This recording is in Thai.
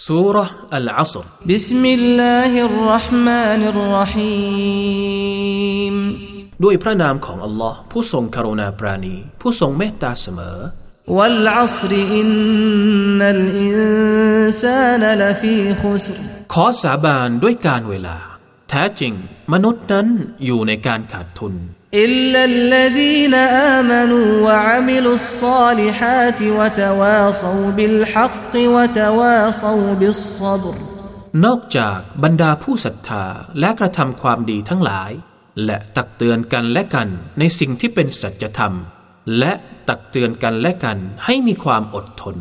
سورة العصر بسم الله الرحمن الرحيم ด้วยพระนามของอัลลอฮ์ผู้ทรงกรุณาปราณี ผู้ทรงเมตตาเสมอ والعصر إن الإنسان لفي خسر ขอสาบานด้วยการเวลา แท้จริง มนุษย์นั้นอยู่ในการขาดทุนนอกนอกจากบรรดาผู้ศรัทธาและกระทำความดีทั้งหลาย และตักเตือนกันและกันในสิ่งที่เป็นสัจธรรม และตักเตือนกันและกันให้มีความอดทน